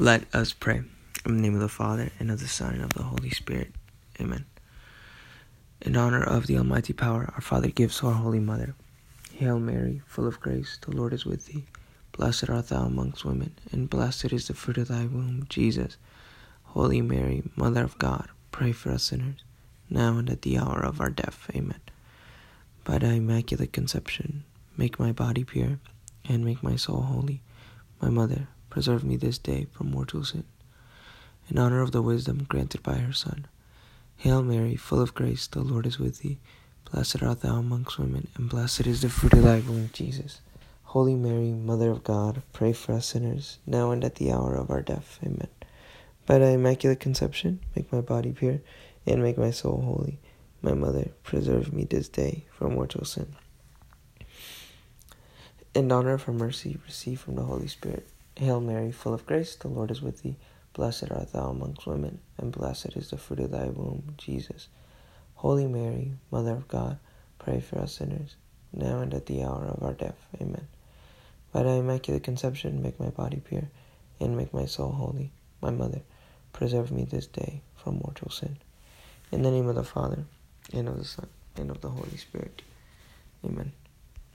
Let us pray. In the name of the Father, and of the Son, and of the Holy Spirit. Amen. In honor of the Almighty Power, our Father gives to our Holy Mother. Hail Mary, full of grace, the Lord is with thee. Blessed art thou amongst women, and blessed is the fruit of thy womb, Jesus. Holy Mary, Mother of God, pray for us sinners, now and at the hour of our death. Amen. By thy immaculate conception, make my body pure, and make my soul holy. My Mother, preserve me this day from mortal sin. In honor of the wisdom granted by her Son. Hail Mary, full of grace, the Lord is with thee. Blessed art thou amongst women, and blessed is the fruit of thy womb, Jesus. Holy Mary, Mother of God, pray for us sinners, now and at the hour of our death. Amen. By thy immaculate conception, make my body pure, and make my soul holy. My Mother, preserve me this day from mortal sin. In honor of her mercy, receive from the Holy Spirit Hail Mary, full of grace, the Lord is with thee. Blessed art thou amongst women, and blessed is the fruit of thy womb, Jesus. Holy Mary, Mother of God, pray for us sinners, now and at the hour of our death. Amen. By thy immaculate conception, make my body pure, and make my soul holy. My Mother, preserve me this day from mortal sin. In the name of the Father, and of the Son, and of the Holy Spirit. Amen.